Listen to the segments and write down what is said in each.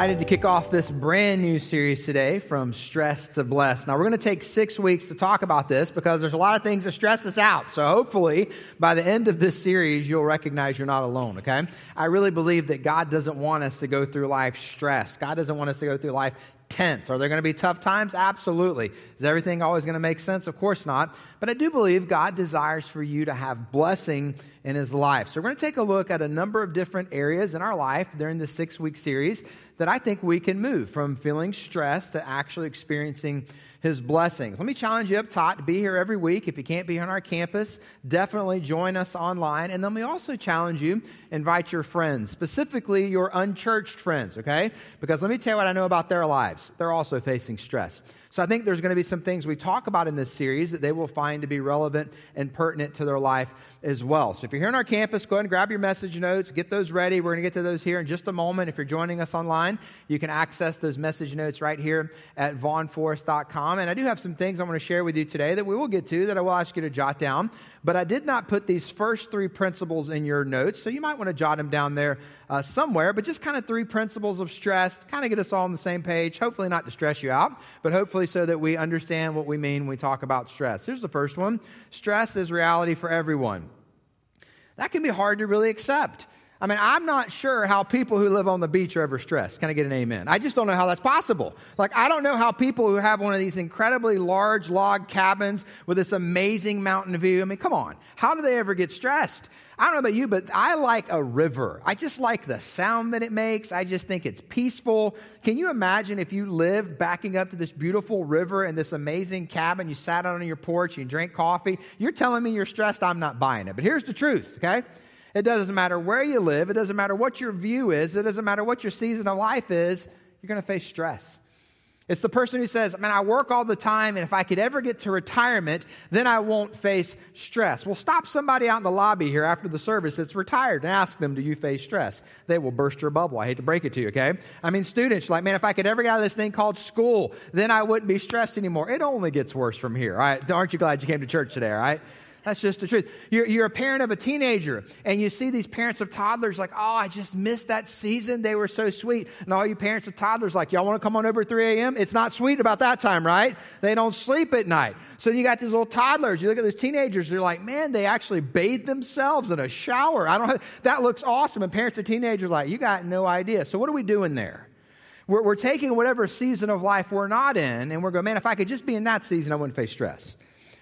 excited to kick off this brand new series today from stress to blessed. Now, we're going to take six weeks to talk about this because there's a lot of things that stress us out. So, hopefully, by the end of this series, you'll recognize you're not alone, okay? I really believe that God doesn't want us to go through life stressed. God doesn't want us to go through life tense. Are there going to be tough times? Absolutely. Is everything always going to make sense? Of course not. But I do believe God desires for you to have blessing in his life. So we're going to take a look at a number of different areas in our life during this six week series that I think we can move from feeling stressed to actually experiencing his blessings. Let me challenge you up top to be here every week. If you can't be on our campus, definitely join us online. And then we also challenge you, invite your friends, specifically your unchurched friends, okay? Because let me tell you what I know about their lives. They're also facing stress. So I think there's going to be some things we talk about in this series that they will find to be relevant and pertinent to their life as well. So if you're here on our campus, go ahead and grab your message notes, get those ready. We're going to get to those here in just a moment. If you're joining us online, you can access those message notes right here at vaughnforest.com. And I do have some things I want to share with you today that we will get to that I will ask you to jot down. But I did not put these first three principles in your notes, so you might want to jot them down there uh, somewhere. But just kind of three principles of stress, kind of get us all on the same page. Hopefully, not to stress you out, but hopefully so that we understand what we mean when we talk about stress. Here's the first one stress is reality for everyone. That can be hard to really accept. I mean, I'm not sure how people who live on the beach are ever stressed. Can I get an amen? I just don't know how that's possible. Like, I don't know how people who have one of these incredibly large log cabins with this amazing mountain view, I mean, come on. How do they ever get stressed? I don't know about you, but I like a river. I just like the sound that it makes. I just think it's peaceful. Can you imagine if you lived backing up to this beautiful river and this amazing cabin? You sat out on your porch, and you drank coffee. You're telling me you're stressed? I'm not buying it. But here's the truth, okay? It doesn't matter where you live. It doesn't matter what your view is. It doesn't matter what your season of life is. You're going to face stress. It's the person who says, Man, I work all the time, and if I could ever get to retirement, then I won't face stress. Well, stop somebody out in the lobby here after the service that's retired and ask them, Do you face stress? They will burst your bubble. I hate to break it to you, okay? I mean, students, like, man, if I could ever get out of this thing called school, then I wouldn't be stressed anymore. It only gets worse from here, all right? Aren't you glad you came to church today, all right? That's just the truth. You're, you're a parent of a teenager, and you see these parents of toddlers like, oh, I just missed that season. They were so sweet. And all you parents of toddlers like, y'all want to come on over at 3 a.m.? It's not sweet about that time, right? They don't sleep at night. So you got these little toddlers. You look at those teenagers, they're like, man, they actually bathe themselves in a shower. I don't have, that looks awesome. And parents of teenagers like, you got no idea. So what are we doing there? We're, we're taking whatever season of life we're not in, and we're going, man, if I could just be in that season, I wouldn't face stress.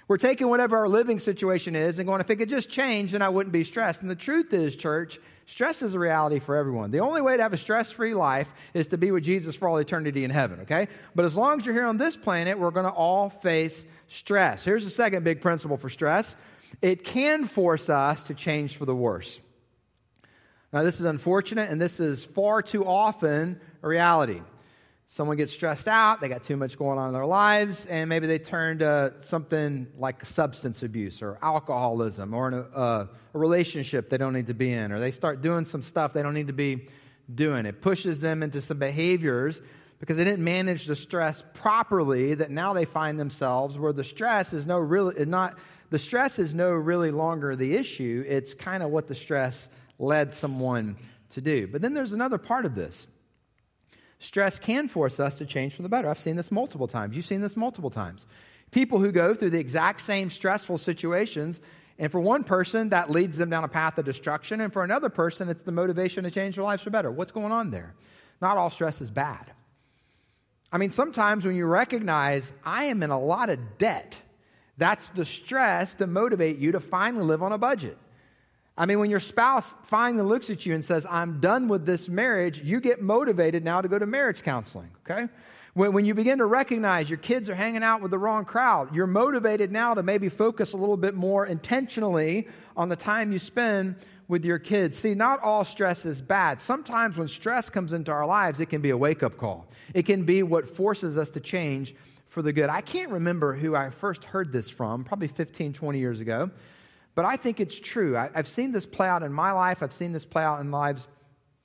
We're taking whatever our living situation is and going, if it could just change, then I wouldn't be stressed. And the truth is, church, stress is a reality for everyone. The only way to have a stress free life is to be with Jesus for all eternity in heaven, okay? But as long as you're here on this planet, we're going to all face stress. Here's the second big principle for stress it can force us to change for the worse. Now, this is unfortunate, and this is far too often a reality. Someone gets stressed out, they got too much going on in their lives, and maybe they turn to something like substance abuse or alcoholism or a, uh, a relationship they don't need to be in, or they start doing some stuff they don't need to be doing. It pushes them into some behaviors because they didn't manage the stress properly that now they find themselves where the stress is no really not the stress is no really longer the issue. It's kind of what the stress led someone to do. But then there's another part of this Stress can force us to change for the better. I've seen this multiple times. You've seen this multiple times. People who go through the exact same stressful situations, and for one person, that leads them down a path of destruction, and for another person, it's the motivation to change their lives for better. What's going on there? Not all stress is bad. I mean, sometimes when you recognize I am in a lot of debt, that's the stress to motivate you to finally live on a budget. I mean, when your spouse finally looks at you and says, I'm done with this marriage, you get motivated now to go to marriage counseling, okay? When, when you begin to recognize your kids are hanging out with the wrong crowd, you're motivated now to maybe focus a little bit more intentionally on the time you spend with your kids. See, not all stress is bad. Sometimes when stress comes into our lives, it can be a wake up call, it can be what forces us to change for the good. I can't remember who I first heard this from, probably 15, 20 years ago. But I think it's true. I, have seen this play out in my life, I've seen this play out in the lives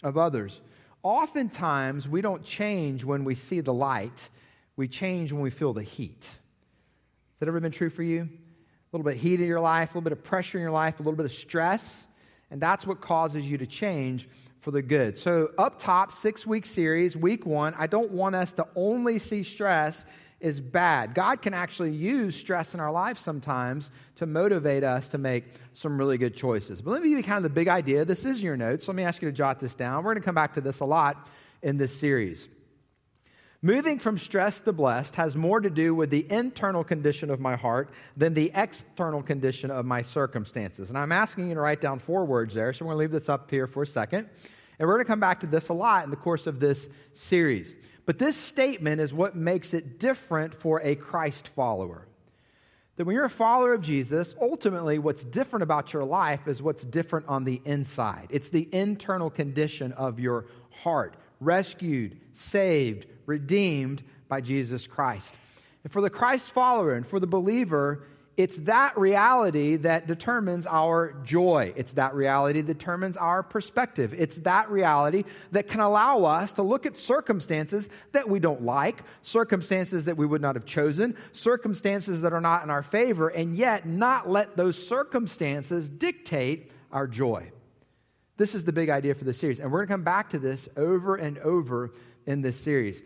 of others. Oftentimes, we don't change when we see the light, we change when we feel the heat. Has that ever been true for you? A little bit of heat in your life, a little bit of pressure in your life, a little bit of stress, and that's what causes you to change for the good. So, up top, six week series, week one, I don't want us to only see stress is bad. God can actually use stress in our lives sometimes to motivate us to make some really good choices. But let me give you kind of the big idea. This is your notes. Let me ask you to jot this down. We're going to come back to this a lot in this series. Moving from stress to blessed has more to do with the internal condition of my heart than the external condition of my circumstances. And I'm asking you to write down four words there, so we're going to leave this up here for a second. And we're going to come back to this a lot in the course of this series. But this statement is what makes it different for a Christ follower. That when you're a follower of Jesus, ultimately what's different about your life is what's different on the inside. It's the internal condition of your heart, rescued, saved, redeemed by Jesus Christ. And for the Christ follower and for the believer, it's that reality that determines our joy. It's that reality that determines our perspective. It's that reality that can allow us to look at circumstances that we don't like, circumstances that we would not have chosen, circumstances that are not in our favor, and yet not let those circumstances dictate our joy. This is the big idea for this series. And we're going to come back to this over and over in this series.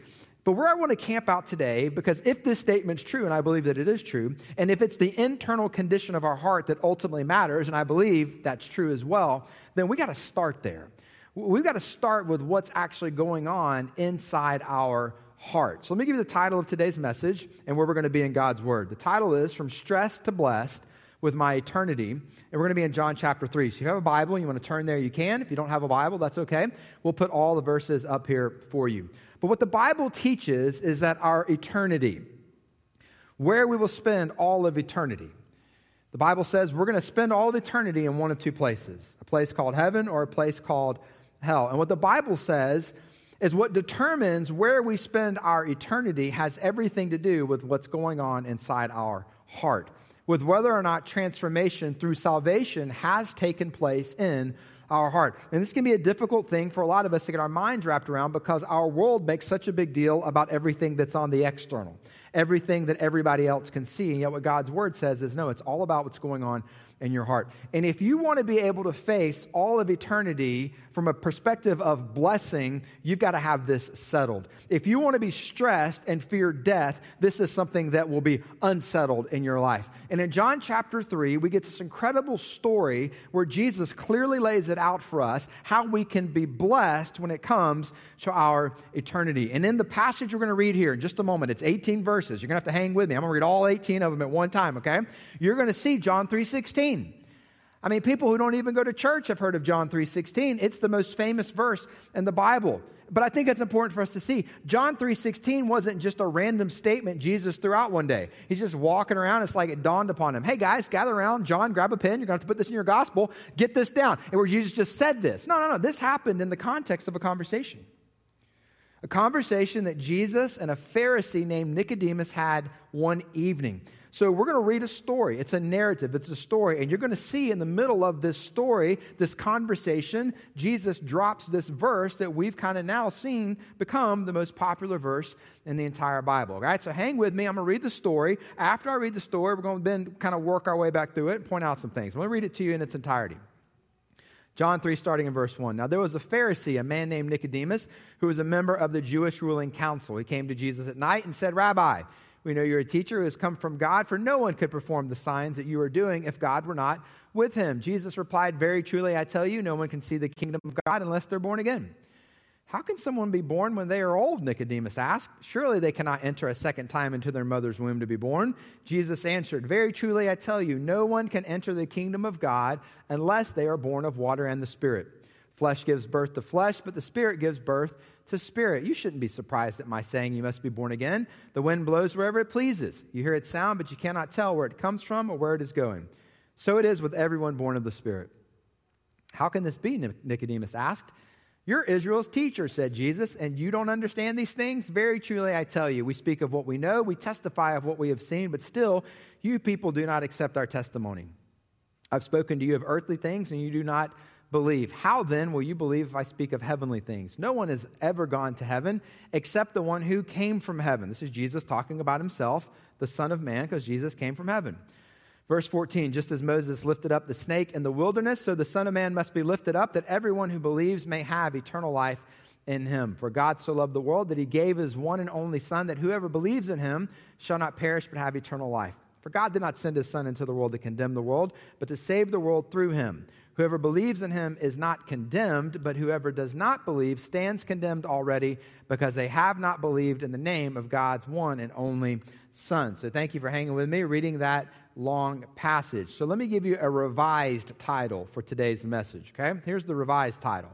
But where I want to camp out today, because if this statement's true, and I believe that it is true, and if it's the internal condition of our heart that ultimately matters, and I believe that's true as well, then we got to start there. We've got to start with what's actually going on inside our heart. So let me give you the title of today's message and where we're going to be in God's Word. The title is From Stress to Blessed with My Eternity. And we're going to be in John chapter 3. So if you have a Bible and you want to turn there, you can. If you don't have a Bible, that's okay. We'll put all the verses up here for you. But what the Bible teaches is that our eternity, where we will spend all of eternity, the Bible says we're going to spend all of eternity in one of two places a place called heaven or a place called hell. And what the Bible says is what determines where we spend our eternity has everything to do with what's going on inside our heart, with whether or not transformation through salvation has taken place in our heart. And this can be a difficult thing for a lot of us to get our minds wrapped around because our world makes such a big deal about everything that's on the external, everything that everybody else can see. And yet, what God's word says is no, it's all about what's going on in your heart. And if you want to be able to face all of eternity from a perspective of blessing, you've got to have this settled. If you want to be stressed and fear death, this is something that will be unsettled in your life. And in John chapter 3, we get this incredible story where Jesus clearly lays it out for us how we can be blessed when it comes to our eternity. And in the passage we're going to read here in just a moment, it's 18 verses. You're going to have to hang with me. I'm going to read all 18 of them at one time, okay? You're going to see John 3:16 3.16. I mean, people who don't even go to church have heard of John 3.16. It's the most famous verse in the Bible. But I think it's important for us to see. John 3.16 wasn't just a random statement Jesus threw out one day. He's just walking around. It's like it dawned upon him. Hey, guys, gather around. John, grab a pen. You're going to have to put this in your gospel. Get this down. And where Jesus just said this. No, no, no. This happened in the context of a conversation. A conversation that Jesus and a Pharisee named Nicodemus had one evening. So we're going to read a story. It's a narrative, it's a story. And you're going to see in the middle of this story, this conversation, Jesus drops this verse that we've kind of now seen become the most popular verse in the entire Bible. All right, so hang with me. I'm going to read the story. After I read the story, we're going to then kind of work our way back through it and point out some things. I'm going to read it to you in its entirety. John 3, starting in verse 1. Now, there was a Pharisee, a man named Nicodemus, who was a member of the Jewish ruling council. He came to Jesus at night and said, Rabbi, we know you're a teacher who has come from God, for no one could perform the signs that you are doing if God were not with him. Jesus replied, Very truly, I tell you, no one can see the kingdom of God unless they're born again. How can someone be born when they are old? Nicodemus asked. Surely they cannot enter a second time into their mother's womb to be born. Jesus answered, Very truly, I tell you, no one can enter the kingdom of God unless they are born of water and the Spirit. Flesh gives birth to flesh, but the Spirit gives birth to spirit. You shouldn't be surprised at my saying you must be born again. The wind blows wherever it pleases. You hear its sound, but you cannot tell where it comes from or where it is going. So it is with everyone born of the Spirit. How can this be? Nicodemus asked. You're Israel's teacher, said Jesus, and you don't understand these things? Very truly, I tell you, we speak of what we know, we testify of what we have seen, but still, you people do not accept our testimony. I've spoken to you of earthly things, and you do not believe. How then will you believe if I speak of heavenly things? No one has ever gone to heaven except the one who came from heaven. This is Jesus talking about himself, the Son of Man, because Jesus came from heaven. Verse 14, just as Moses lifted up the snake in the wilderness, so the Son of Man must be lifted up, that everyone who believes may have eternal life in him. For God so loved the world that he gave his one and only Son, that whoever believes in him shall not perish but have eternal life. For God did not send his Son into the world to condemn the world, but to save the world through him. Whoever believes in him is not condemned, but whoever does not believe stands condemned already because they have not believed in the name of God's one and only Son. So thank you for hanging with me, reading that long passage. So let me give you a revised title for today's message, okay? Here's the revised title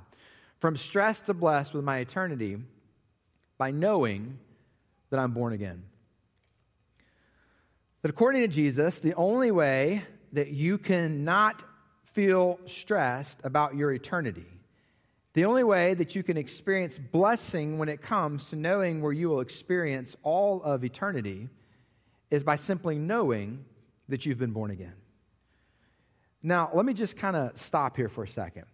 from stress to blessed with my eternity by knowing that I'm born again. That according to Jesus, the only way that you can not feel stressed about your eternity, the only way that you can experience blessing when it comes to knowing where you will experience all of eternity is by simply knowing that you've been born again. Now, let me just kind of stop here for a second.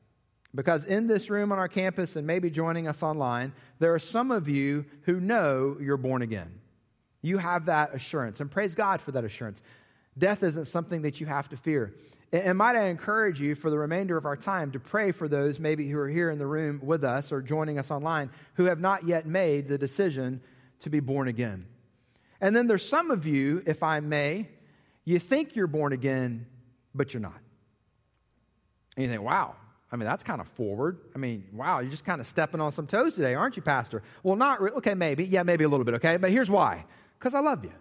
Because in this room on our campus and maybe joining us online, there are some of you who know you're born again. You have that assurance, and praise God for that assurance. Death isn't something that you have to fear. And might I encourage you for the remainder of our time to pray for those maybe who are here in the room with us or joining us online who have not yet made the decision to be born again. And then there's some of you, if I may, you think you're born again, but you're not. And you think, wow, I mean, that's kind of forward. I mean, wow, you're just kind of stepping on some toes today, aren't you, Pastor? Well, not really. Okay, maybe. Yeah, maybe a little bit, okay? But here's why because I love you.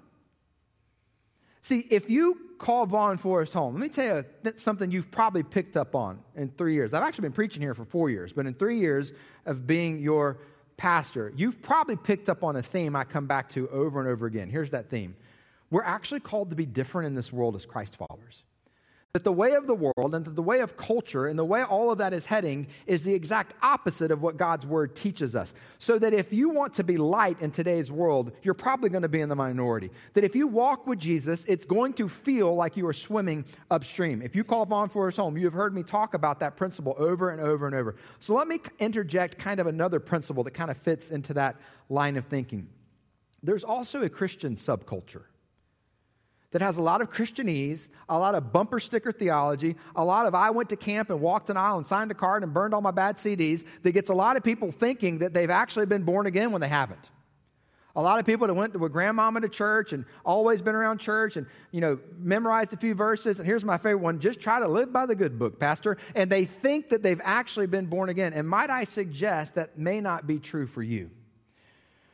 See, if you call Vaughn Forest home, let me tell you something you've probably picked up on in three years. I've actually been preaching here for four years, but in three years of being your pastor, you've probably picked up on a theme I come back to over and over again. Here's that theme We're actually called to be different in this world as Christ followers. That the way of the world and that the way of culture and the way all of that is heading is the exact opposite of what God's word teaches us. So that if you want to be light in today's world, you're probably going to be in the minority. That if you walk with Jesus, it's going to feel like you are swimming upstream. If you call Vaughn Forest home, you have heard me talk about that principle over and over and over. So let me interject kind of another principle that kind of fits into that line of thinking. There's also a Christian subculture that has a lot of Christianese, a lot of bumper sticker theology, a lot of I went to camp and walked an aisle and signed a card and burned all my bad CDs, that gets a lot of people thinking that they've actually been born again when they haven't. A lot of people that went with grandmama to church and always been around church and, you know, memorized a few verses. And here's my favorite one just try to live by the good book, Pastor. And they think that they've actually been born again. And might I suggest that may not be true for you.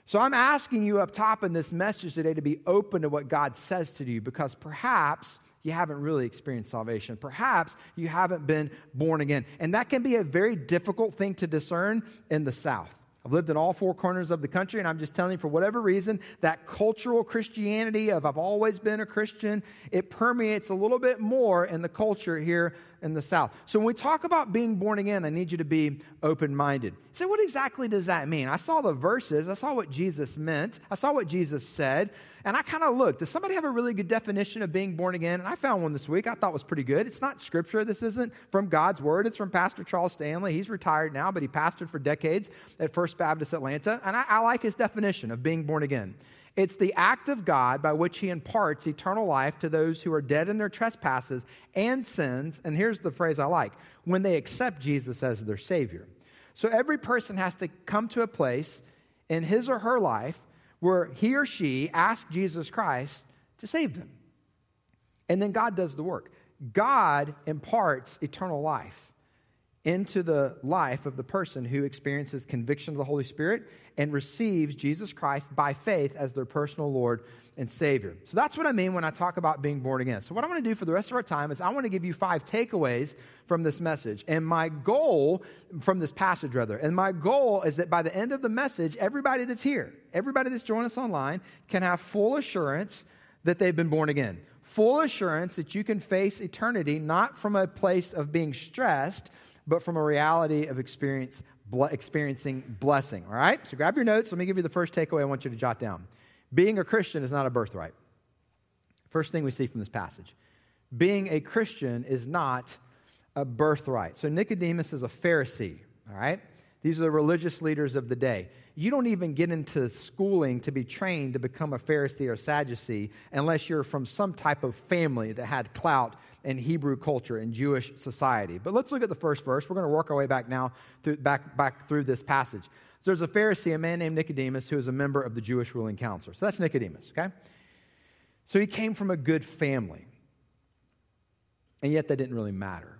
So I'm asking you up top in this message today to be open to what God says to you because perhaps you haven't really experienced salvation. Perhaps you haven't been born again. And that can be a very difficult thing to discern in the South. I've lived in all four corners of the country, and I'm just telling you, for whatever reason, that cultural Christianity of I've always been a Christian, it permeates a little bit more in the culture here in the South. So when we talk about being born again, I need you to be open minded. So, what exactly does that mean? I saw the verses, I saw what Jesus meant, I saw what Jesus said, and I kind of looked. Does somebody have a really good definition of being born again? And I found one this week I thought was pretty good. It's not scripture, this isn't from God's word, it's from Pastor Charles Stanley. He's retired now, but he pastored for decades at First Baptist Atlanta, and I, I like his definition of being born again. It's the act of God by which he imparts eternal life to those who are dead in their trespasses and sins. And here's the phrase I like when they accept Jesus as their Savior. So every person has to come to a place in his or her life where he or she asks Jesus Christ to save them. And then God does the work. God imparts eternal life into the life of the person who experiences conviction of the Holy Spirit and receives Jesus Christ by faith as their personal Lord and Savior. So that's what I mean when I talk about being born again. So, what I want to do for the rest of our time is I want to give you five takeaways from this message. And my goal, from this passage rather, and my goal is that by the end of the message, everybody that's here, everybody that's joined us online, can have full assurance that they've been born again. Full assurance that you can face eternity not from a place of being stressed, but from a reality of experience, experiencing blessing. All right? So grab your notes. Let me give you the first takeaway I want you to jot down. Being a Christian is not a birthright. First thing we see from this passage. Being a Christian is not a birthright. So Nicodemus is a Pharisee, all right? These are the religious leaders of the day. You don't even get into schooling to be trained to become a Pharisee or Sadducee unless you're from some type of family that had clout in Hebrew culture and Jewish society. But let's look at the first verse. We're going to work our way back now through, back, back through this passage. So there's a Pharisee, a man named Nicodemus, who is a member of the Jewish ruling council. So that's Nicodemus, okay? So he came from a good family. And yet that didn't really matter.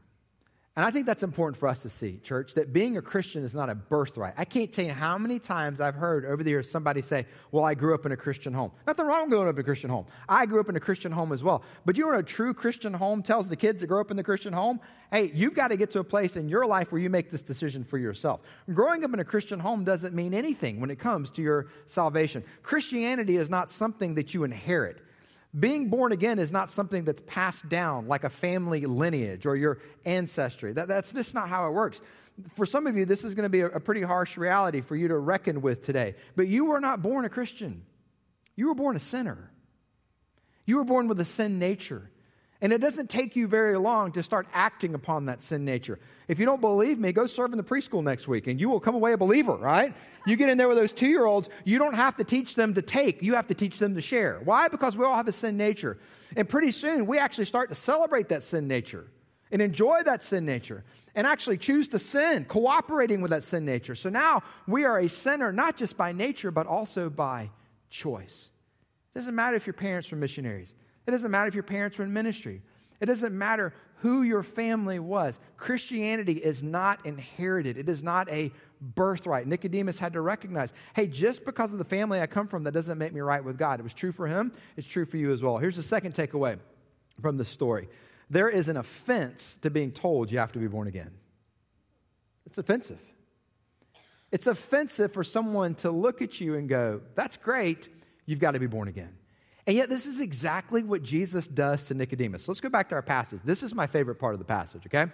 And I think that's important for us to see, church, that being a Christian is not a birthright. I can't tell you how many times I've heard over the years somebody say, Well, I grew up in a Christian home. Nothing wrong with growing up in a Christian home. I grew up in a Christian home as well. But you know what a true Christian home tells the kids that grow up in the Christian home? Hey, you've got to get to a place in your life where you make this decision for yourself. Growing up in a Christian home doesn't mean anything when it comes to your salvation. Christianity is not something that you inherit. Being born again is not something that's passed down like a family lineage or your ancestry. That, that's just not how it works. For some of you, this is going to be a, a pretty harsh reality for you to reckon with today. But you were not born a Christian, you were born a sinner. You were born with a sin nature. And it doesn't take you very long to start acting upon that sin nature. If you don't believe me, go serve in the preschool next week and you will come away a believer, right? You get in there with those two year olds, you don't have to teach them to take, you have to teach them to share. Why? Because we all have a sin nature. And pretty soon we actually start to celebrate that sin nature and enjoy that sin nature and actually choose to sin, cooperating with that sin nature. So now we are a sinner, not just by nature, but also by choice. It doesn't matter if your parents were missionaries. It doesn't matter if your parents were in ministry. It doesn't matter who your family was. Christianity is not inherited, it is not a birthright. Nicodemus had to recognize hey, just because of the family I come from, that doesn't make me right with God. It was true for him, it's true for you as well. Here's the second takeaway from the story there is an offense to being told you have to be born again. It's offensive. It's offensive for someone to look at you and go, that's great, you've got to be born again. And yet, this is exactly what Jesus does to Nicodemus. let's go back to our passage. This is my favorite part of the passage, okay?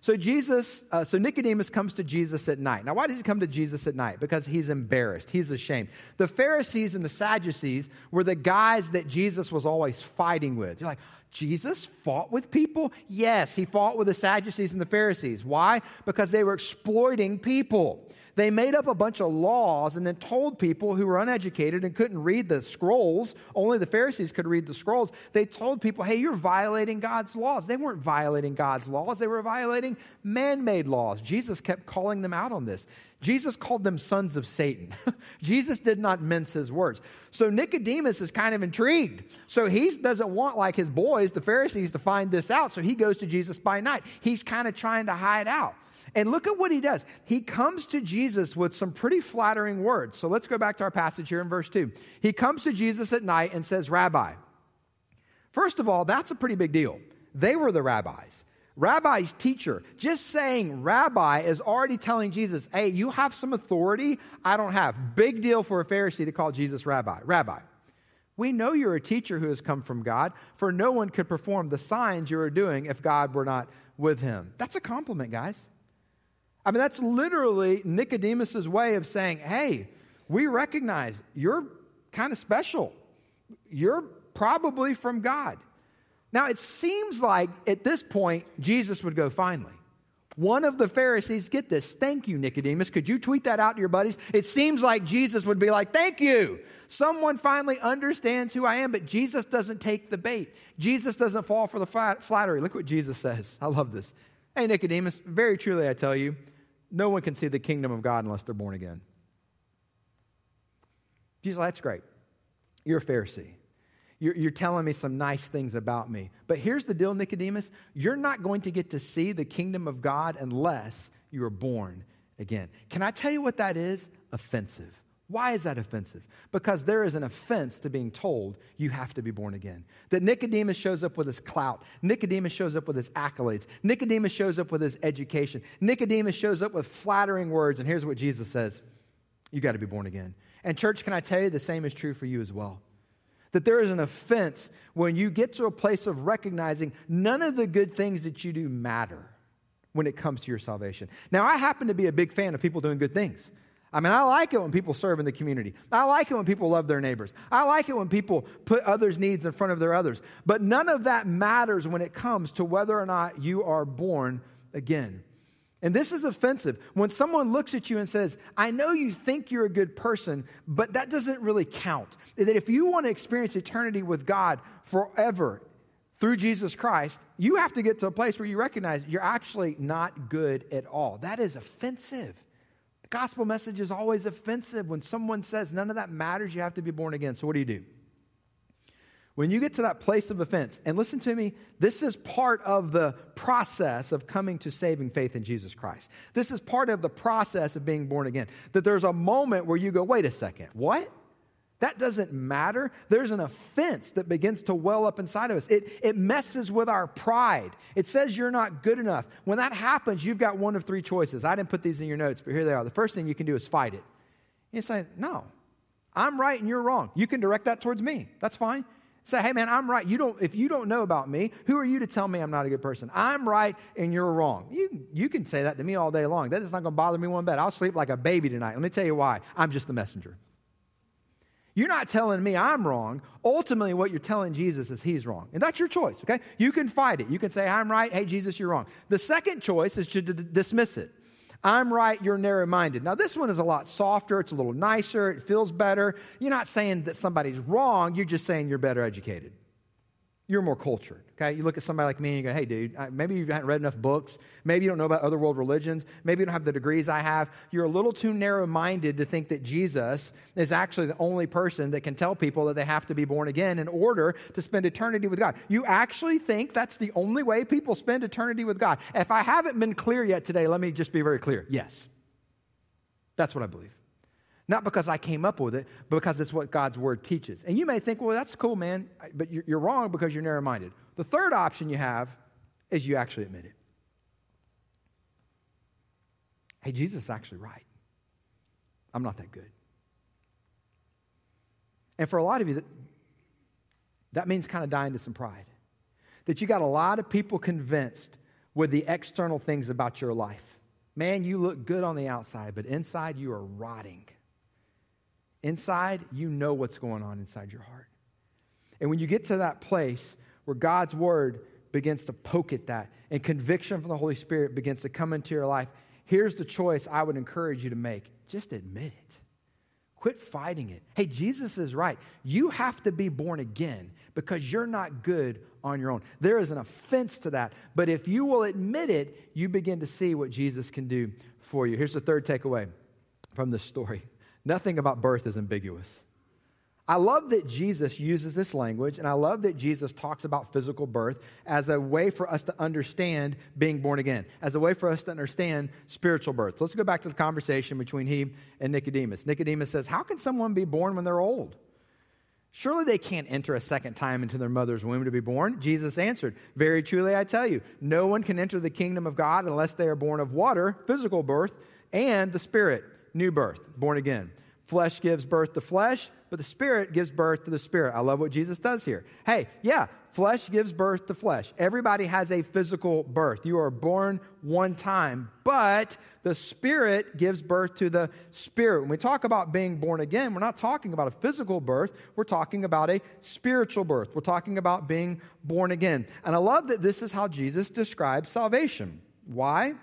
So Jesus, uh, so Nicodemus comes to Jesus at night. Now, why does he come to Jesus at night? Because he's embarrassed. He's ashamed. The Pharisees and the Sadducees were the guys that Jesus was always fighting with. You're like, Jesus fought with people? Yes, he fought with the Sadducees and the Pharisees. Why? Because they were exploiting people. They made up a bunch of laws and then told people who were uneducated and couldn't read the scrolls, only the Pharisees could read the scrolls. They told people, hey, you're violating God's laws. They weren't violating God's laws, they were violating man made laws. Jesus kept calling them out on this. Jesus called them sons of Satan. Jesus did not mince his words. So Nicodemus is kind of intrigued. So he doesn't want, like his boys, the Pharisees, to find this out. So he goes to Jesus by night. He's kind of trying to hide out. And look at what he does. He comes to Jesus with some pretty flattering words. So let's go back to our passage here in verse 2. He comes to Jesus at night and says, Rabbi. First of all, that's a pretty big deal. They were the rabbis. Rabbi's teacher. Just saying rabbi is already telling Jesus, hey, you have some authority I don't have. Big deal for a Pharisee to call Jesus rabbi. Rabbi. We know you're a teacher who has come from God, for no one could perform the signs you are doing if God were not with him. That's a compliment, guys. I mean, that's literally Nicodemus's way of saying, hey, we recognize you're kind of special. You're probably from God. Now, it seems like at this point, Jesus would go, finally. One of the Pharisees, get this, thank you, Nicodemus. Could you tweet that out to your buddies? It seems like Jesus would be like, thank you. Someone finally understands who I am, but Jesus doesn't take the bait. Jesus doesn't fall for the flattery. Look what Jesus says. I love this. Hey, Nicodemus, very truly I tell you, no one can see the kingdom of God unless they're born again. Jesus, that's great. You're a Pharisee. You're, you're, telling me some nice things about me. But here's the deal, Nicodemus. You're not going to get to see the kingdom of God unless you are born again. Can I tell you what that is? Offensive. Why is that offensive? Because there is an offense to being told you have to be born again. That Nicodemus shows up with his clout. Nicodemus shows up with his accolades. Nicodemus shows up with his education. Nicodemus shows up with flattering words. And here's what Jesus says You got to be born again. And, church, can I tell you the same is true for you as well? That there is an offense when you get to a place of recognizing none of the good things that you do matter when it comes to your salvation. Now, I happen to be a big fan of people doing good things. I mean, I like it when people serve in the community. I like it when people love their neighbors. I like it when people put others' needs in front of their others. But none of that matters when it comes to whether or not you are born again. And this is offensive. When someone looks at you and says, I know you think you're a good person, but that doesn't really count. That if you want to experience eternity with God forever through Jesus Christ, you have to get to a place where you recognize you're actually not good at all. That is offensive. Gospel message is always offensive. When someone says none of that matters, you have to be born again. So, what do you do? When you get to that place of offense, and listen to me, this is part of the process of coming to saving faith in Jesus Christ. This is part of the process of being born again. That there's a moment where you go, wait a second, what? That doesn't matter. There's an offense that begins to well up inside of us. It, it messes with our pride. It says you're not good enough. When that happens, you've got one of three choices. I didn't put these in your notes, but here they are. The first thing you can do is fight it. You say, no, I'm right and you're wrong. You can direct that towards me. That's fine. Say, hey man, I'm right. You don't, if you don't know about me, who are you to tell me I'm not a good person? I'm right and you're wrong. You, you can say that to me all day long. That is not going to bother me one bit. I'll sleep like a baby tonight. Let me tell you why. I'm just the messenger. You're not telling me I'm wrong. Ultimately, what you're telling Jesus is he's wrong. And that's your choice, okay? You can fight it. You can say, I'm right. Hey, Jesus, you're wrong. The second choice is to d- dismiss it. I'm right, you're narrow minded. Now, this one is a lot softer, it's a little nicer, it feels better. You're not saying that somebody's wrong, you're just saying you're better educated you're more cultured. Okay, you look at somebody like me and you go, "Hey, dude, maybe you haven't read enough books. Maybe you don't know about other world religions. Maybe you don't have the degrees I have. You're a little too narrow-minded to think that Jesus is actually the only person that can tell people that they have to be born again in order to spend eternity with God. You actually think that's the only way people spend eternity with God. If I haven't been clear yet today, let me just be very clear. Yes, that's what I believe. Not because I came up with it, but because it's what God's word teaches. And you may think, well, that's cool, man, but you're wrong because you're narrow minded. The third option you have is you actually admit it. Hey, Jesus is actually right. I'm not that good. And for a lot of you, that, that means kind of dying to some pride. That you got a lot of people convinced with the external things about your life. Man, you look good on the outside, but inside you are rotting. Inside, you know what's going on inside your heart. And when you get to that place where God's word begins to poke at that and conviction from the Holy Spirit begins to come into your life, here's the choice I would encourage you to make just admit it. Quit fighting it. Hey, Jesus is right. You have to be born again because you're not good on your own. There is an offense to that. But if you will admit it, you begin to see what Jesus can do for you. Here's the third takeaway from this story Nothing about birth is ambiguous. I love that Jesus uses this language, and I love that Jesus talks about physical birth as a way for us to understand being born again, as a way for us to understand spiritual birth. So let's go back to the conversation between he and Nicodemus. Nicodemus says, How can someone be born when they're old? Surely they can't enter a second time into their mother's womb to be born. Jesus answered, Very truly I tell you, no one can enter the kingdom of God unless they are born of water, physical birth, and the Spirit new birth, born again. Flesh gives birth to flesh, but the Spirit gives birth to the Spirit. I love what Jesus does here. Hey, yeah, flesh gives birth to flesh. Everybody has a physical birth. You are born one time, but the Spirit gives birth to the Spirit. When we talk about being born again, we're not talking about a physical birth, we're talking about a spiritual birth. We're talking about being born again. And I love that this is how Jesus describes salvation. Why?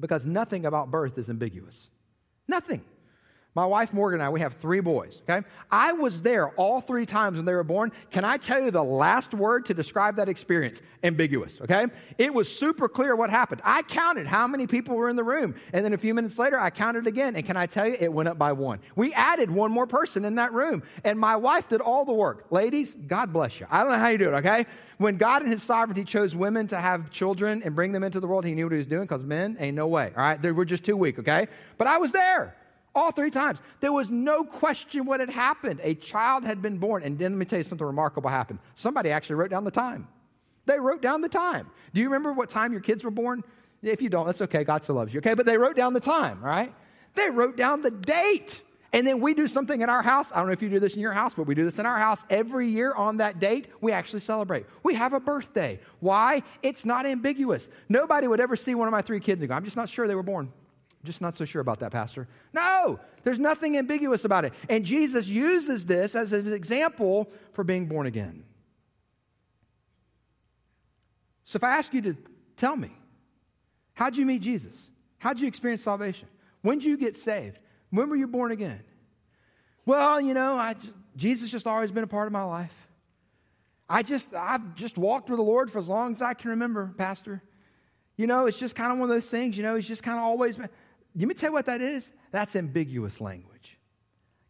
Because nothing about birth is ambiguous. Nothing. My wife Morgan and I, we have three boys, okay? I was there all three times when they were born. Can I tell you the last word to describe that experience? Ambiguous, okay? It was super clear what happened. I counted how many people were in the room, and then a few minutes later, I counted again, and can I tell you, it went up by one. We added one more person in that room, and my wife did all the work. Ladies, God bless you. I don't know how you do it, okay? When God in His sovereignty chose women to have children and bring them into the world, He knew what He was doing because men ain't no way, all right? They were just too weak, okay? But I was there. All three times. There was no question what had happened. A child had been born. And then let me tell you something remarkable happened. Somebody actually wrote down the time. They wrote down the time. Do you remember what time your kids were born? If you don't, that's okay. God still loves you. Okay, but they wrote down the time, right? They wrote down the date. And then we do something in our house. I don't know if you do this in your house, but we do this in our house. Every year on that date, we actually celebrate. We have a birthday. Why? It's not ambiguous. Nobody would ever see one of my three kids and go, I'm just not sure they were born. Just not so sure about that, Pastor. No, there's nothing ambiguous about it. And Jesus uses this as an example for being born again. So if I ask you to tell me, how'd you meet Jesus? How'd you experience salvation? When did you get saved? When were you born again? Well, you know, I, Jesus just always been a part of my life. I just, I've just walked with the Lord for as long as I can remember, Pastor. You know, it's just kind of one of those things, you know, he's just kind of always been. Let me tell you what that is. That's ambiguous language.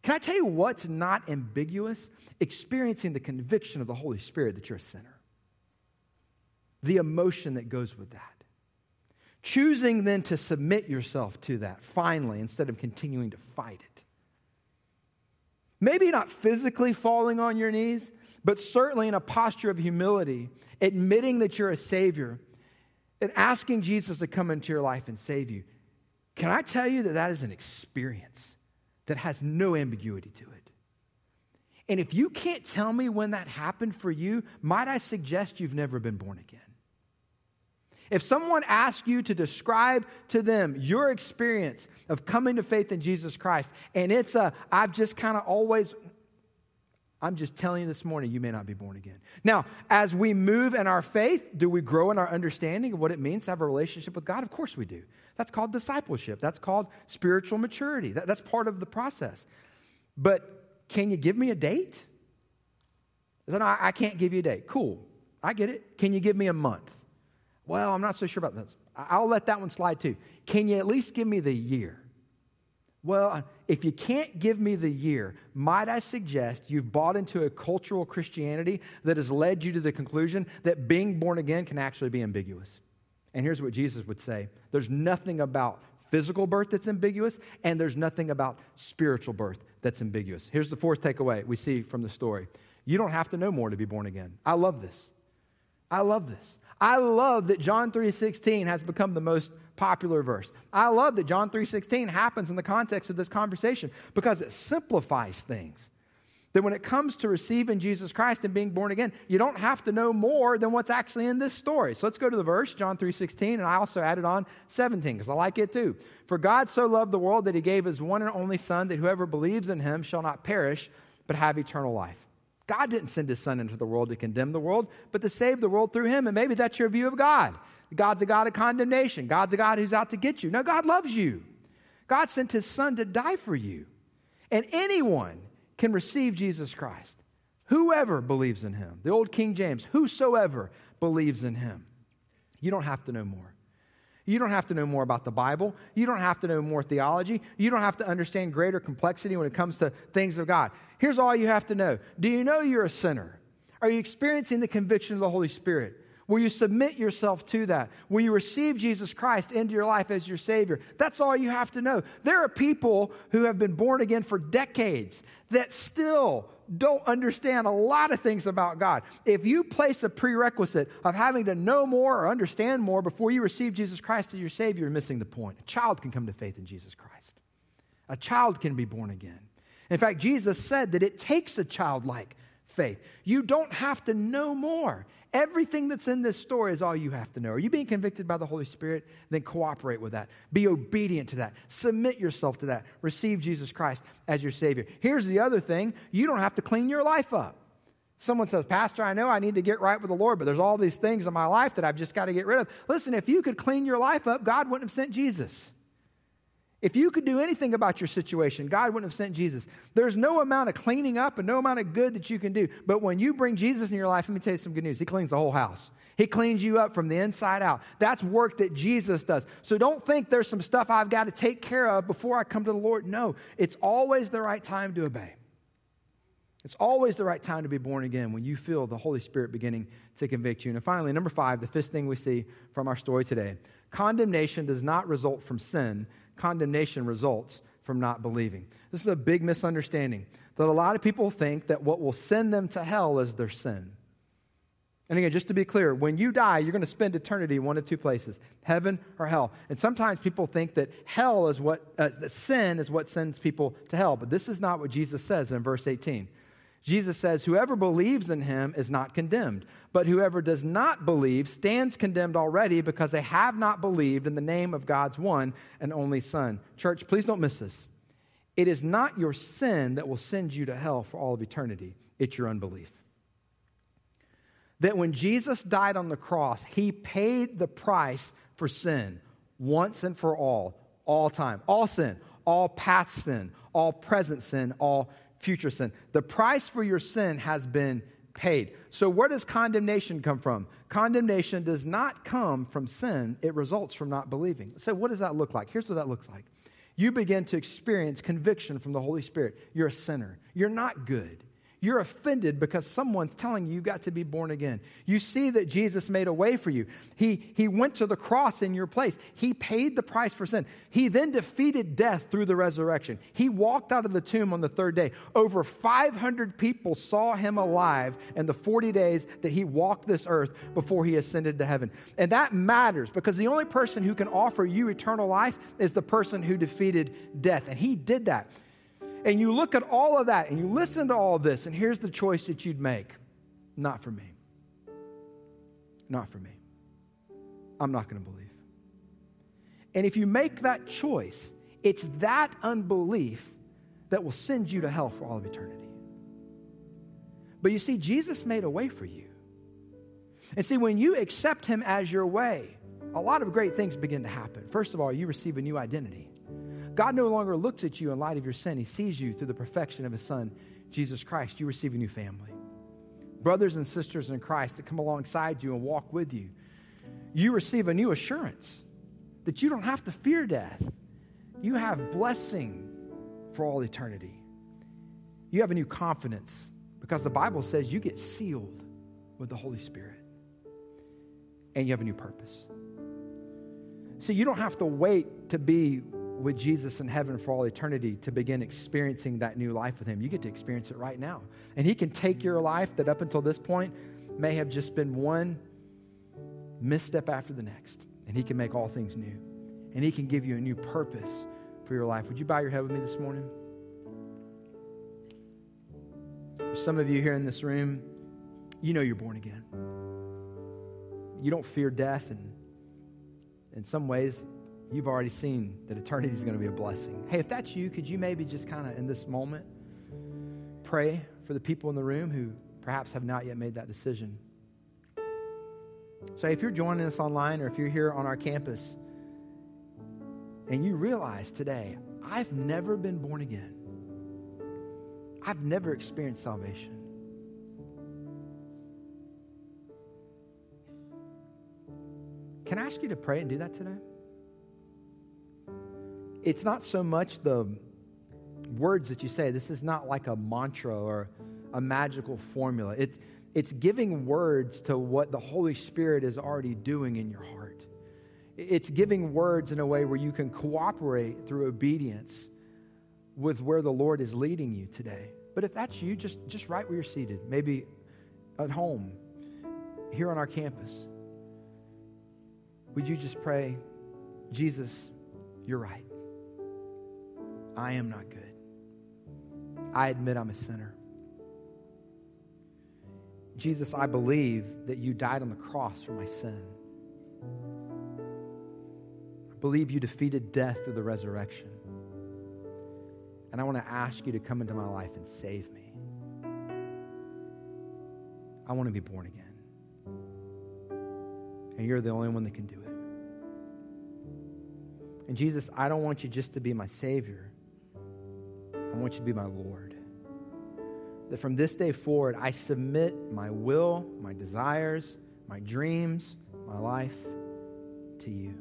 Can I tell you what's not ambiguous? Experiencing the conviction of the Holy Spirit that you're a sinner. The emotion that goes with that. Choosing then to submit yourself to that finally instead of continuing to fight it. Maybe not physically falling on your knees, but certainly in a posture of humility, admitting that you're a Savior and asking Jesus to come into your life and save you. Can I tell you that that is an experience that has no ambiguity to it? And if you can't tell me when that happened for you, might I suggest you've never been born again? If someone asks you to describe to them your experience of coming to faith in Jesus Christ, and it's a, I've just kind of always, I'm just telling you this morning, you may not be born again. Now, as we move in our faith, do we grow in our understanding of what it means to have a relationship with God? Of course we do. That's called discipleship. That's called spiritual maturity. That, that's part of the process. But can you give me a date? I, I, I can't give you a date. Cool. I get it. Can you give me a month? Well, I'm not so sure about this. I'll let that one slide too. Can you at least give me the year? Well, if you can't give me the year, might I suggest you've bought into a cultural Christianity that has led you to the conclusion that being born again can actually be ambiguous. And here's what Jesus would say there's nothing about physical birth that's ambiguous, and there's nothing about spiritual birth that's ambiguous. Here's the fourth takeaway we see from the story you don't have to know more to be born again. I love this. I love this. I love that John 3:16 has become the most popular verse. I love that John 3:16 happens in the context of this conversation because it simplifies things. That when it comes to receiving Jesus Christ and being born again, you don't have to know more than what's actually in this story. So let's go to the verse, John 3:16, and I also added on 17 because I like it too. For God so loved the world that he gave his one and only son that whoever believes in him shall not perish but have eternal life. God didn't send his son into the world to condemn the world, but to save the world through him. And maybe that's your view of God. God's a God of condemnation. God's a God who's out to get you. No, God loves you. God sent his son to die for you. And anyone can receive Jesus Christ. Whoever believes in him. The old King James, whosoever believes in him. You don't have to know more. You don't have to know more about the Bible. You don't have to know more theology. You don't have to understand greater complexity when it comes to things of God. Here's all you have to know Do you know you're a sinner? Are you experiencing the conviction of the Holy Spirit? Will you submit yourself to that? Will you receive Jesus Christ into your life as your Savior? That's all you have to know. There are people who have been born again for decades that still don't understand a lot of things about God. If you place a prerequisite of having to know more or understand more before you receive Jesus Christ as your Savior, you're missing the point. A child can come to faith in Jesus Christ, a child can be born again. In fact, Jesus said that it takes a childlike faith. You don't have to know more. Everything that's in this story is all you have to know. Are you being convicted by the Holy Spirit? Then cooperate with that. Be obedient to that. Submit yourself to that. Receive Jesus Christ as your Savior. Here's the other thing you don't have to clean your life up. Someone says, Pastor, I know I need to get right with the Lord, but there's all these things in my life that I've just got to get rid of. Listen, if you could clean your life up, God wouldn't have sent Jesus. If you could do anything about your situation, God wouldn't have sent Jesus. There's no amount of cleaning up and no amount of good that you can do. But when you bring Jesus in your life, let me tell you some good news. He cleans the whole house. He cleans you up from the inside out. That's work that Jesus does. So don't think there's some stuff I've got to take care of before I come to the Lord. No, it's always the right time to obey. It's always the right time to be born again when you feel the Holy Spirit beginning to convict you. And finally, number five, the fifth thing we see from our story today condemnation does not result from sin, condemnation results from not believing. This is a big misunderstanding that a lot of people think that what will send them to hell is their sin. And again, just to be clear, when you die, you're going to spend eternity in one of two places heaven or hell. And sometimes people think that hell is what, uh, that sin is what sends people to hell. But this is not what Jesus says in verse 18. Jesus says, Whoever believes in him is not condemned, but whoever does not believe stands condemned already because they have not believed in the name of God's one and only Son. Church, please don't miss this. It is not your sin that will send you to hell for all of eternity, it's your unbelief. That when Jesus died on the cross, he paid the price for sin once and for all, all time, all sin, all past sin, all present sin, all future sin. The price for your sin has been paid. So, where does condemnation come from? Condemnation does not come from sin, it results from not believing. So, what does that look like? Here's what that looks like you begin to experience conviction from the Holy Spirit. You're a sinner, you're not good. You're offended because someone's telling you you've got to be born again. You see that Jesus made a way for you. He, he went to the cross in your place. He paid the price for sin. He then defeated death through the resurrection. He walked out of the tomb on the third day. Over 500 people saw him alive in the 40 days that he walked this earth before he ascended to heaven. And that matters because the only person who can offer you eternal life is the person who defeated death. And he did that. And you look at all of that and you listen to all this, and here's the choice that you'd make not for me. Not for me. I'm not going to believe. And if you make that choice, it's that unbelief that will send you to hell for all of eternity. But you see, Jesus made a way for you. And see, when you accept Him as your way, a lot of great things begin to happen. First of all, you receive a new identity. God no longer looks at you in light of your sin. He sees you through the perfection of His Son, Jesus Christ. You receive a new family. Brothers and sisters in Christ that come alongside you and walk with you. You receive a new assurance that you don't have to fear death. You have blessing for all eternity. You have a new confidence because the Bible says you get sealed with the Holy Spirit and you have a new purpose. So you don't have to wait to be with Jesus in heaven for all eternity to begin experiencing that new life with Him. You get to experience it right now. And He can take your life that up until this point may have just been one misstep after the next, and He can make all things new. And He can give you a new purpose for your life. Would you bow your head with me this morning? some of you here in this room, you know you're born again. You don't fear death, and in some ways, you've already seen that eternity is going to be a blessing. Hey, if that's you, could you maybe just kind of in this moment pray for the people in the room who perhaps have not yet made that decision? So if you're joining us online or if you're here on our campus and you realize today, I've never been born again, I've never experienced salvation. Can I ask you to pray and do that today? It's not so much the words that you say. This is not like a mantra or a magical formula. It's, it's giving words to what the Holy Spirit is already doing in your heart. It's giving words in a way where you can cooperate through obedience with where the Lord is leading you today. But if that's you, just, just right where you're seated, maybe at home, here on our campus, would you just pray, Jesus, you're right. I am not good. I admit I'm a sinner. Jesus, I believe that you died on the cross for my sin. I believe you defeated death through the resurrection. And I want to ask you to come into my life and save me. I want to be born again. And you're the only one that can do it. And Jesus, I don't want you just to be my Savior. I want you to be my Lord. That from this day forward, I submit my will, my desires, my dreams, my life to you.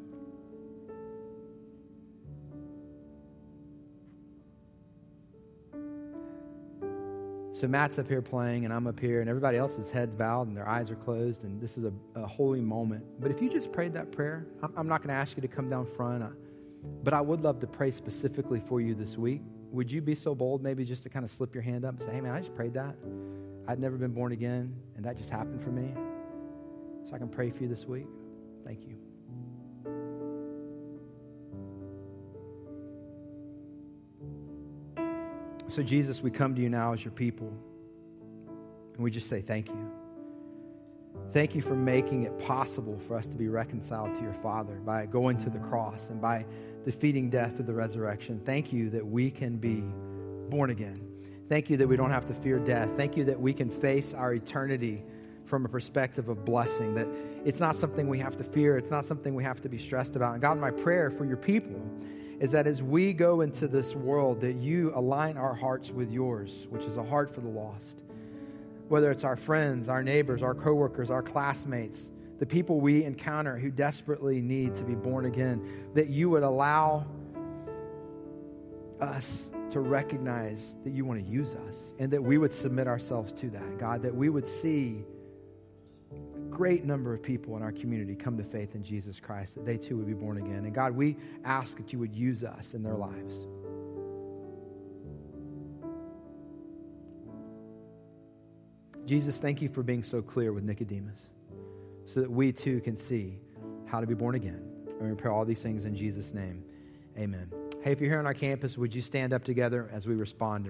So Matt's up here playing, and I'm up here, and everybody else's heads bowed and their eyes are closed, and this is a, a holy moment. But if you just prayed that prayer, I'm, I'm not going to ask you to come down front, but I would love to pray specifically for you this week would you be so bold maybe just to kind of slip your hand up and say, hey, man, I just prayed that. I'd never been born again, and that just happened for me. So I can pray for you this week. Thank you. So, Jesus, we come to you now as your people, and we just say thank you. Thank you for making it possible for us to be reconciled to your Father by going to the cross and by defeating death through the resurrection. Thank you that we can be born again. Thank you that we don't have to fear death. Thank you that we can face our eternity from a perspective of blessing, that it's not something we have to fear, it's not something we have to be stressed about. And God, my prayer for your people is that as we go into this world, that you align our hearts with yours, which is a heart for the lost. Whether it's our friends, our neighbors, our coworkers, our classmates, the people we encounter who desperately need to be born again, that you would allow us to recognize that you want to use us and that we would submit ourselves to that, God, that we would see a great number of people in our community come to faith in Jesus Christ, that they too would be born again. And God, we ask that you would use us in their lives. Jesus, thank you for being so clear with Nicodemus so that we too can see how to be born again. And we pray all these things in Jesus' name. Amen. Hey, if you're here on our campus, would you stand up together as we respond?